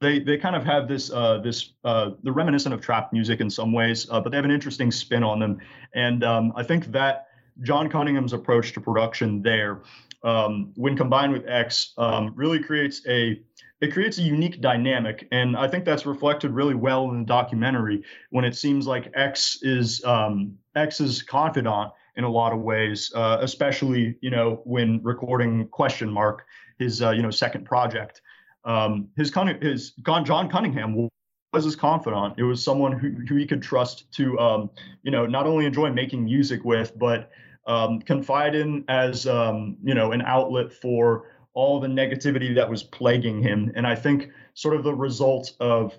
they they kind of have this uh, this uh, reminiscent of trap music in some ways, uh, but they have an interesting spin on them. And um, I think that John Cunningham's approach to production there, um, when combined with X, um, really creates a it creates a unique dynamic, and I think that's reflected really well in the documentary when it seems like X is um, X's confidant in a lot of ways, uh, especially you know when recording Question Mark, his uh, you know second project. Um, his his John Cunningham was his confidant. It was someone who, who he could trust to um, you know not only enjoy making music with, but um, confide in as um, you know an outlet for all the negativity that was plaguing him. And I think sort of the result of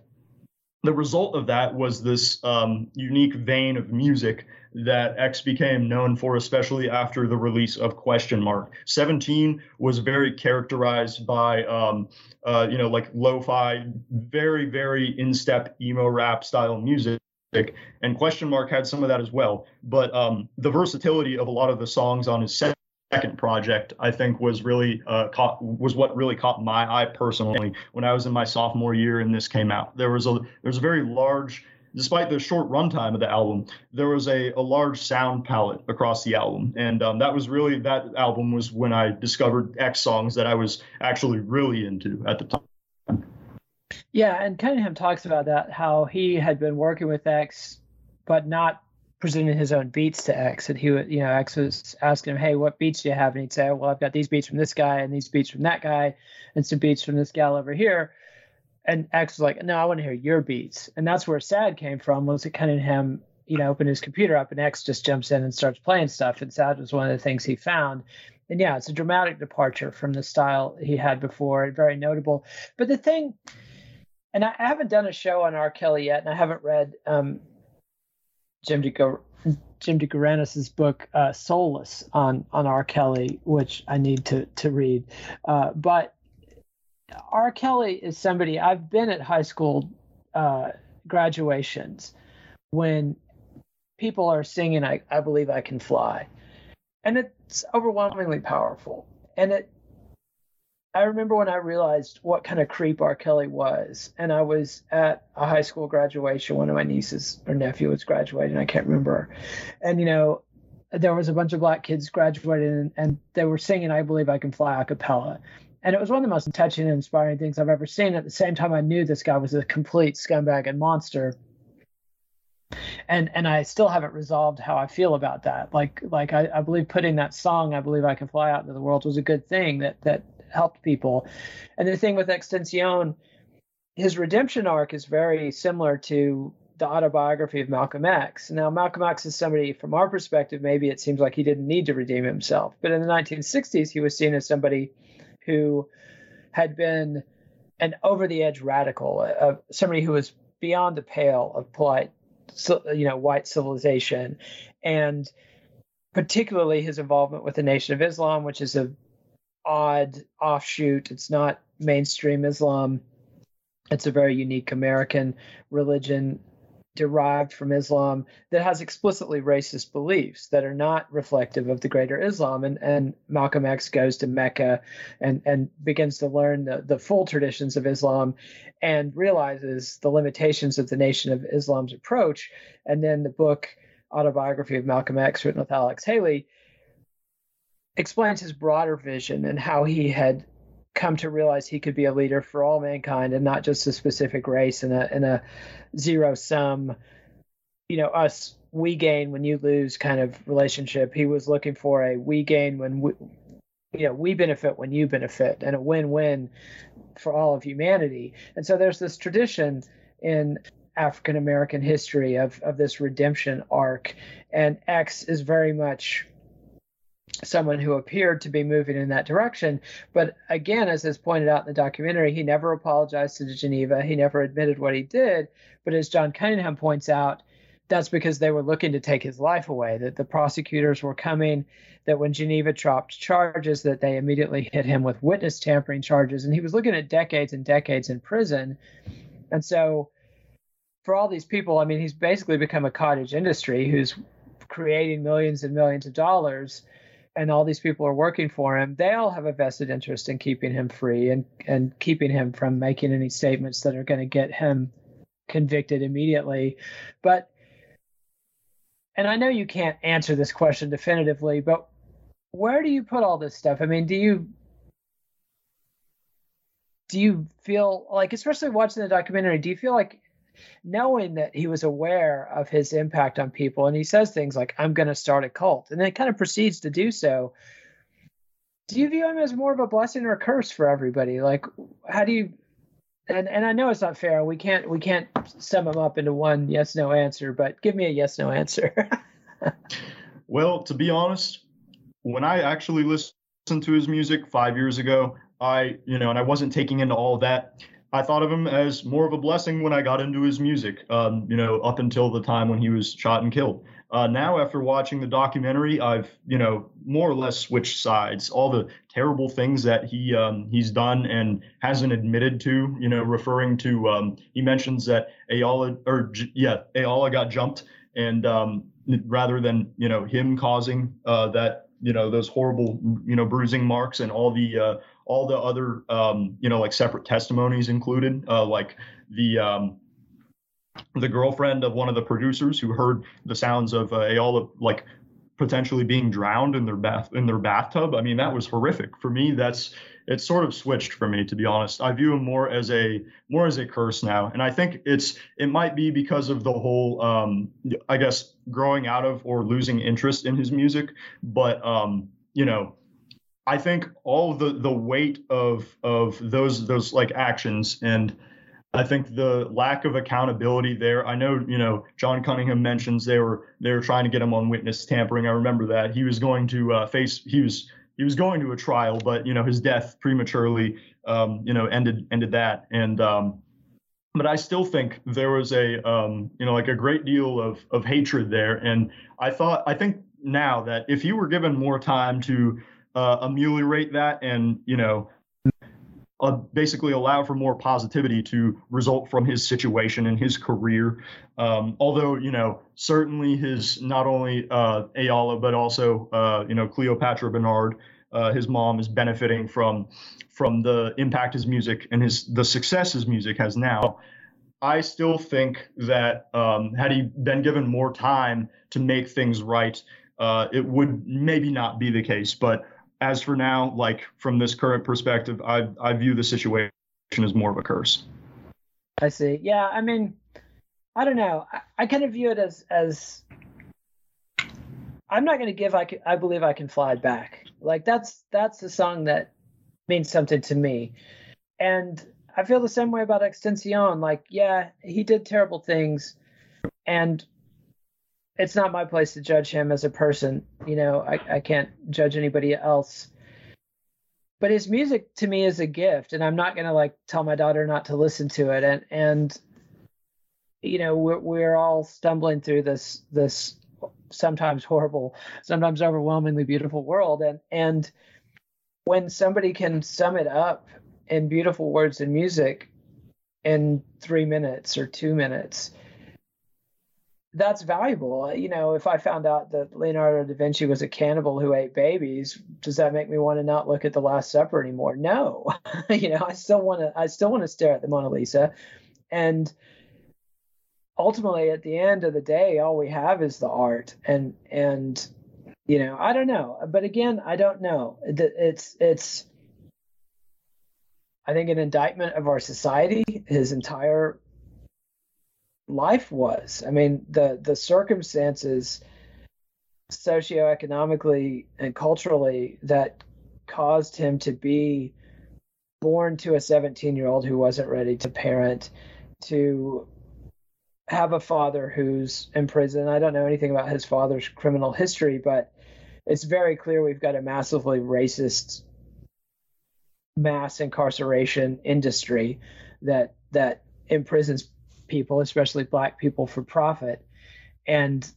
the result of that was this um, unique vein of music that X became known for, especially after the release of Question Mark. 17 was very characterized by, um, uh, you know, like lo-fi, very, very in-step emo rap style music. And question mark had some of that as well. But um, the versatility of a lot of the songs on his second project i think was really uh, caught was what really caught my eye personally when i was in my sophomore year and this came out. There was a there was a very large despite the short runtime of the album there was a, a large sound palette across the album and um, that was really that album was when i discovered x songs that i was actually really into at the time yeah, and Cunningham talks about that how he had been working with X, but not presenting his own beats to X. And he would, you know, X was asking him, "Hey, what beats do you have?" And he'd say, "Well, I've got these beats from this guy, and these beats from that guy, and some beats from this gal over here." And X was like, "No, I want to hear your beats." And that's where Sad came from. Was it Cunningham? You know, opened his computer up, and X just jumps in and starts playing stuff. And Sad was one of the things he found. And yeah, it's a dramatic departure from the style he had before, very notable. But the thing and I haven't done a show on R. Kelly yet, and I haven't read um, Jim DeGo- Jim DeRogatis's book uh, "Soulless" on on R. Kelly, which I need to to read. Uh, but R. Kelly is somebody I've been at high school uh, graduations when people are singing I, I believe I can fly and it's overwhelmingly powerful and it I remember when I realized what kind of creep R. Kelly was, and I was at a high school graduation. One of my nieces or nephew was graduating. I can't remember, and you know, there was a bunch of black kids graduating, and, and they were singing "I Believe I Can Fly" a cappella, and it was one of the most touching and inspiring things I've ever seen. At the same time, I knew this guy was a complete scumbag and monster and and I still haven't resolved how I feel about that. Like like I, I believe putting that song, I believe I can fly out into the world was a good thing that that helped people. And the thing with XXXTentacion, his redemption arc is very similar to the autobiography of Malcolm X. Now, Malcolm X is somebody, from our perspective, maybe it seems like he didn't need to redeem himself. But in the 1960s, he was seen as somebody who had been an over the edge radical, uh, somebody who was beyond the pale of polite, you know, white civilization. And particularly his involvement with the Nation of Islam, which is a odd offshoot. It's not mainstream Islam. It's a very unique American religion derived from Islam that has explicitly racist beliefs that are not reflective of the greater Islam. And, and Malcolm X goes to Mecca and, and begins to learn the, the full traditions of Islam and realizes the limitations of the Nation of Islam's approach. And then the book, Autobiography of Malcolm X, written with Alex Haley, explains his broader vision and how he had come to realize he could be a leader for all mankind and not just a specific race in a a zero sum. You know us we gain when you lose kind of relationship. He was looking for a we gain when we you know we benefit when you benefit and a win-win for all of humanity. And so there's this tradition in African American history of of this redemption arc. And X is very much someone who appeared to be moving in that direction. But again, as is pointed out in the documentary, he never apologized to Geneva. He never admitted what he did. But as John Cunningham points out, that's because they were looking to take his life away, that the prosecutors were coming, that when Geneva dropped charges, that they immediately hit him with witness tampering charges. And he was looking at decades and decades in prison. And so for all these people, I mean, he's basically become a cottage industry who's creating millions and millions of dollars and all these people are working for him, they all have a vested interest in keeping him free and and keeping him from making any statements that are going to get him convicted immediately. But and I know you can't answer this question definitively, but where do you put all this stuff? I mean, do you do you feel like especially watching the documentary, do you feel like knowing that he was aware of his impact on people. And he says things like i'm going to start a cult. And then kind of proceeds to do so. Do you view him as more of a blessing or a curse for everybody? Like how do you and and i know it's not fair. We can't we can't sum him up into one yes no answer but give me a yes no answer. Well to be honest when i actually listened to his music five years ago i you know and i wasn't taking into all that I thought of him as more of a blessing when I got into his music, um, you know, up until the time when he was shot and killed. Uh, now, after watching the documentary, I've, you know, more or less switched sides. All the terrible things that he um, he's done and hasn't admitted to, you know, referring to, um, he mentions that Ayala, or yeah, Ayala got jumped, and um, rather than, you know, him causing uh, that, you know, those horrible, you know, bruising marks and all the uh, all the other um, you know like separate testimonies included uh, like the um, the girlfriend of one of the producers who heard the sounds of uh, Ayala like potentially being drowned in their bath in their bathtub. I mean that was horrific for me. That's it's sort of switched for me to be honest. I view him more as a more as a curse now, and I think it's it might be because of the whole um, I guess growing out of or losing interest in his music, but um, you know I think all the the weight of of those those like actions and I think the lack of accountability there. I know, you know, John Cunningham mentions they were they were trying to get him on witness tampering. I remember that he was going to uh, face he was he was going to a trial, but you know his death prematurely, um, you know, ended ended that. And um, but I still think there was a um, you know like a great deal of of hatred there. And I thought I think now that if you were given more time to uh, ameliorate that and you know uh, basically allow for more positivity to result from his situation and his career. Um, although, you know, certainly his not only uh, Ayala, but also, uh, you know, Cleopatra Bernard, uh, his mom is benefiting from from the impact his music and his the success his music has now. I still think that um, had he been given more time to make things right, uh, it would maybe not be the case. But as for now, like from this current perspective, I I view the situation as more of a curse. I see. Yeah, I mean, I don't know. I, I kind of view it as as I'm not going to give I can, I believe I can fly back. Like that's that's the song that means something to me. And I feel the same way about XXXTentacion. Like, yeah, he did terrible things and it's not my place to judge him as a person. You know, I, I can't judge anybody else. But his music to me is a gift, and I'm not gonna like tell my daughter not to listen to it. And and you know, we're we're all stumbling through this this sometimes horrible, sometimes overwhelmingly beautiful world. And and when somebody can sum it up in beautiful words and music in three minutes or two minutes, that's valuable. Uh, you know, if I found out that Leonardo da Vinci was a cannibal who ate babies, does that make me want to not look at the Last Supper anymore? No. you know, I still want to. I still want to stare at the Mona Lisa, and ultimately, at the end of the day, all we have is the art, and and you know, I don't know. But again, I don't know. It's it's. I think an indictment of our society. His entire life was. I mean, the the circumstances socioeconomically and culturally that caused him to be born to a 17 year old who wasn't ready to parent to have a father who's in prison i don't know anything about his father's criminal history but it's very clear we've got a massively racist mass incarceration industry that that imprisons people, especially black people, for profit. And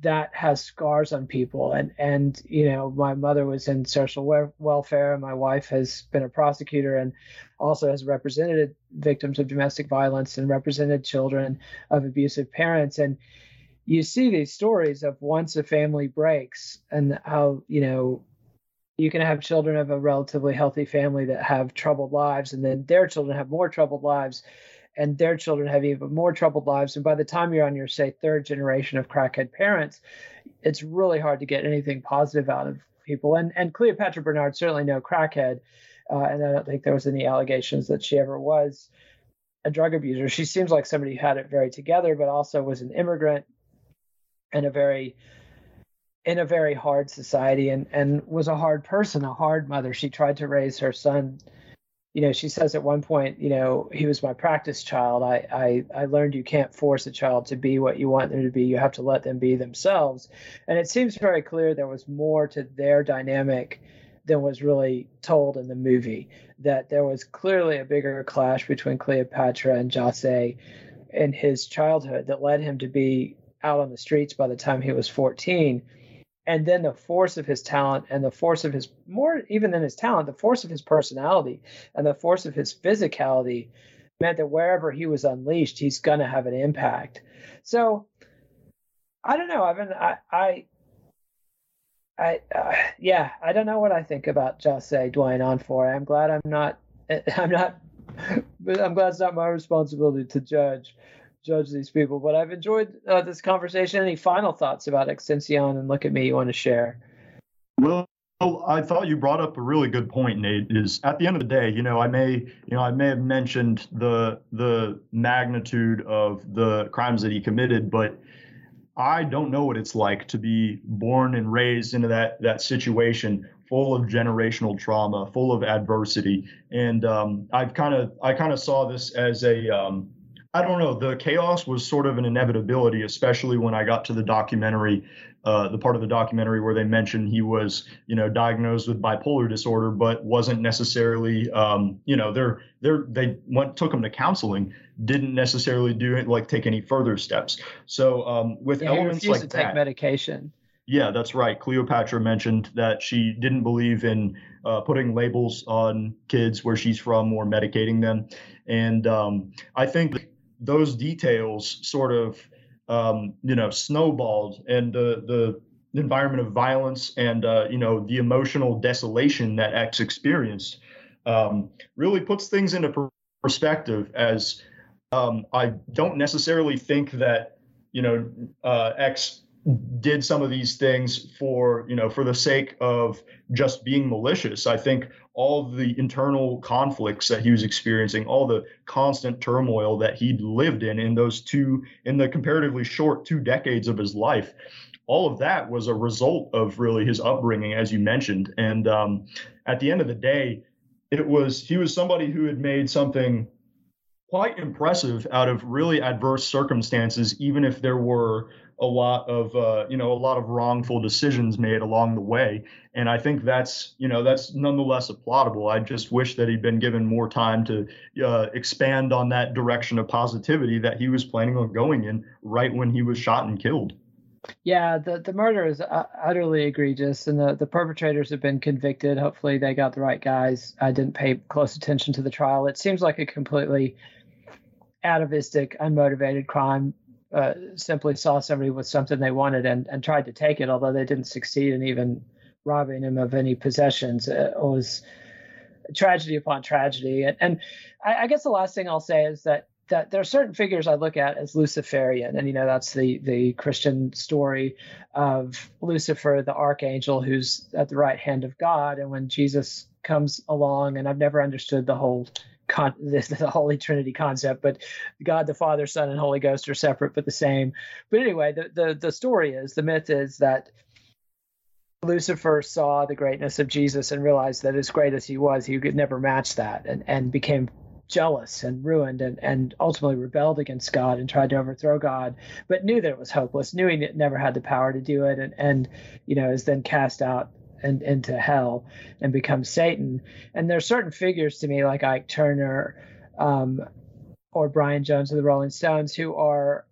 that has scars on people. And and you know my mother was in social welfare. And my wife has been a prosecutor and also has represented victims of domestic violence and represented children of abusive parents. And you see these stories of once a family breaks and how you know you can have children of a relatively healthy family that have troubled lives, and then their children have more troubled lives, and their children have even more troubled lives. And by the time you're on your, say, third generation of crackhead parents, it's really hard to get anything positive out of people. And and Cleopatra Bernard certainly no crackhead, uh, and I don't think there was any allegations that she ever was a drug abuser. She seems like somebody who had it very together, but also was an immigrant and a very in a very hard society and and was a hard person, a hard mother. She tried to raise her son. You know, she says at one point, you know, he was my practice child. I I I learned you can't force a child to be what you want them to be. You have to let them be themselves. And it seems very clear there was more to their dynamic than was really told in the movie. That there was clearly a bigger clash between Cleopatra and Jose in his childhood that led him to be out on the streets by the time he was 14 and then the force of his talent and the force of his more even than his talent the force of his personality and the force of his physicality meant that wherever he was unleashed he's going to have an impact so i don't know i mean i i I, uh, yeah, I don't know what I think about Jose Dwayne Onfroy. I'm glad I'm not, I'm not, I'm glad it's not my responsibility to judge judge these people. But I've enjoyed uh, this conversation. Any final thoughts about XXXTentacion and Look at Me you want to share? Well, I thought you brought up a really good point, Nate. Is at the end of the day, you know, I may, you know, I may have mentioned the the magnitude of the crimes that he committed, but I don't know what it's like to be born and raised into that that situation full of generational trauma, full of adversity, and um, I've kind of I kind of saw this as a um, I don't know. The chaos was sort of an inevitability, especially when I got to the documentary, uh, the part of the documentary where they mentioned he was, you know, diagnosed with bipolar disorder, but wasn't necessarily, um, you know, they're they're they went took him to counseling, didn't necessarily do it like take any further steps. So um, with yeah, elements he like to that, take medication. Yeah, that's right. Cleopatra mentioned that she didn't believe in uh, putting labels on kids where she's from or medicating them, and um, I think those details sort of um, you know snowballed and the the environment of violence and uh, you know the emotional desolation that X experienced um, really puts things into perspective. As um, I don't necessarily think that you know uh, X did some of these things for you know for the sake of just being malicious. I think all the internal conflicts that he was experiencing, all the constant turmoil that he'd lived in in those two, in the comparatively short two decades of his life, all of that was a result of really his upbringing, as you mentioned. And um, at the end of the day, it was he was somebody who had made something quite impressive out of really adverse circumstances, even if there were a lot of uh, you know a lot of wrongful decisions made along the way. And i think that's you know that's nonetheless applaudable. I just wish that he'd been given more time to uh, expand on that direction of positivity that he was planning on going in right when he was shot and killed. Yeah the, the murder is uh, utterly egregious and the, the perpetrators have been convicted. Hopefully they got the right guys. I didn't pay close attention to the trial. It seems like a completely atavistic unmotivated crime uh, simply saw somebody with something they wanted and, and tried to take it, although they didn't succeed in even robbing him of any possessions. It was tragedy upon tragedy. And, and I, I, guess the last thing I'll say is that that there are certain figures I look at as Luciferian, and you know that's the the Christian story of Lucifer, the archangel, who's at the right hand of God. And when Jesus comes along, and I've never understood the whole con- the, the Holy Trinity concept, but God the Father, Son, and Holy Ghost are separate but the same. But anyway, the the the story is the myth is that Lucifer saw the greatness of Jesus and realized that as great as he was, he could never match that, and and became jealous and ruined and, and ultimately rebelled against God and tried to overthrow God, but knew that it was hopeless, knew he never had the power to do it, and, and you know, is then cast out and into hell and become Satan. And there are certain figures to me like Ike Turner um, or Brian Jones of the Rolling Stones who are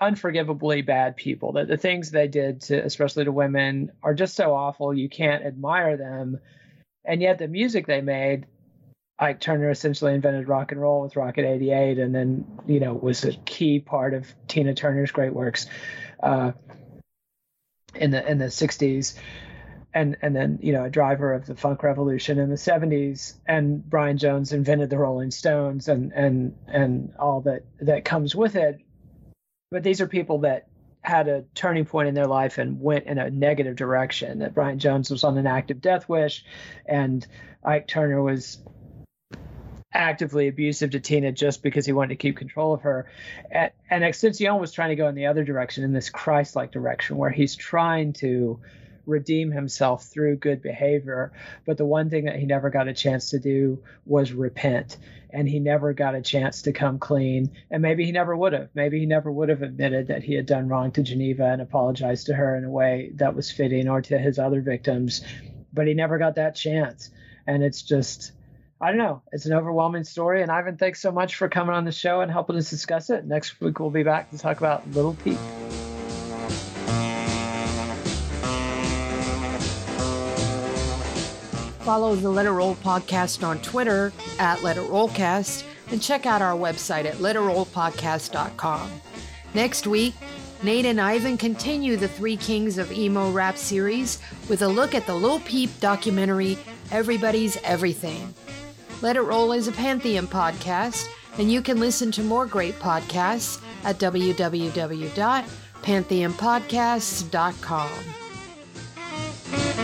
unforgivably bad people. That the things they did to especially to women are just so awful you can't admire them. And yet the music they made Ike Turner essentially invented rock and roll with Rocket 88 and then, you know, was a key part of Tina Turner's great works uh, in the in the 60s and and then you know a driver of the funk revolution in the 70s and Brian Jones invented the Rolling Stones and and and all that that comes with it but these are people that had a turning point in their life and went in a negative direction that Brian Jones was on an active death wish and Ike Turner was actively abusive to Tina just because he wanted to keep control of her. And, and XXXTentacion was trying to go in the other direction, in this Christ like direction, where he's trying to redeem himself through good behavior. But the one thing that he never got a chance to do was repent. And he never got a chance to come clean. And maybe he never would have. Maybe he never would have admitted that he had done wrong to Geneva and apologized to her in a way that was fitting or to his other victims. But he never got that chance. And it's just I don't know. It's an overwhelming story. And Ivan, thanks so much for coming on the show and helping us discuss it. Next week, we'll be back to talk about Lil Peep. Follow the Let It Roll podcast on Twitter at Let It Rollcast and check out our website at letitrollpodcast.com. Next week, Nate and Ivan continue the Three Kings of Emo Rap series with a look at the Lil Peep documentary Everybody's Everything. Let It Roll is a Pantheon podcast, and you can listen to more great podcasts at www.pantheonpodcasts.com.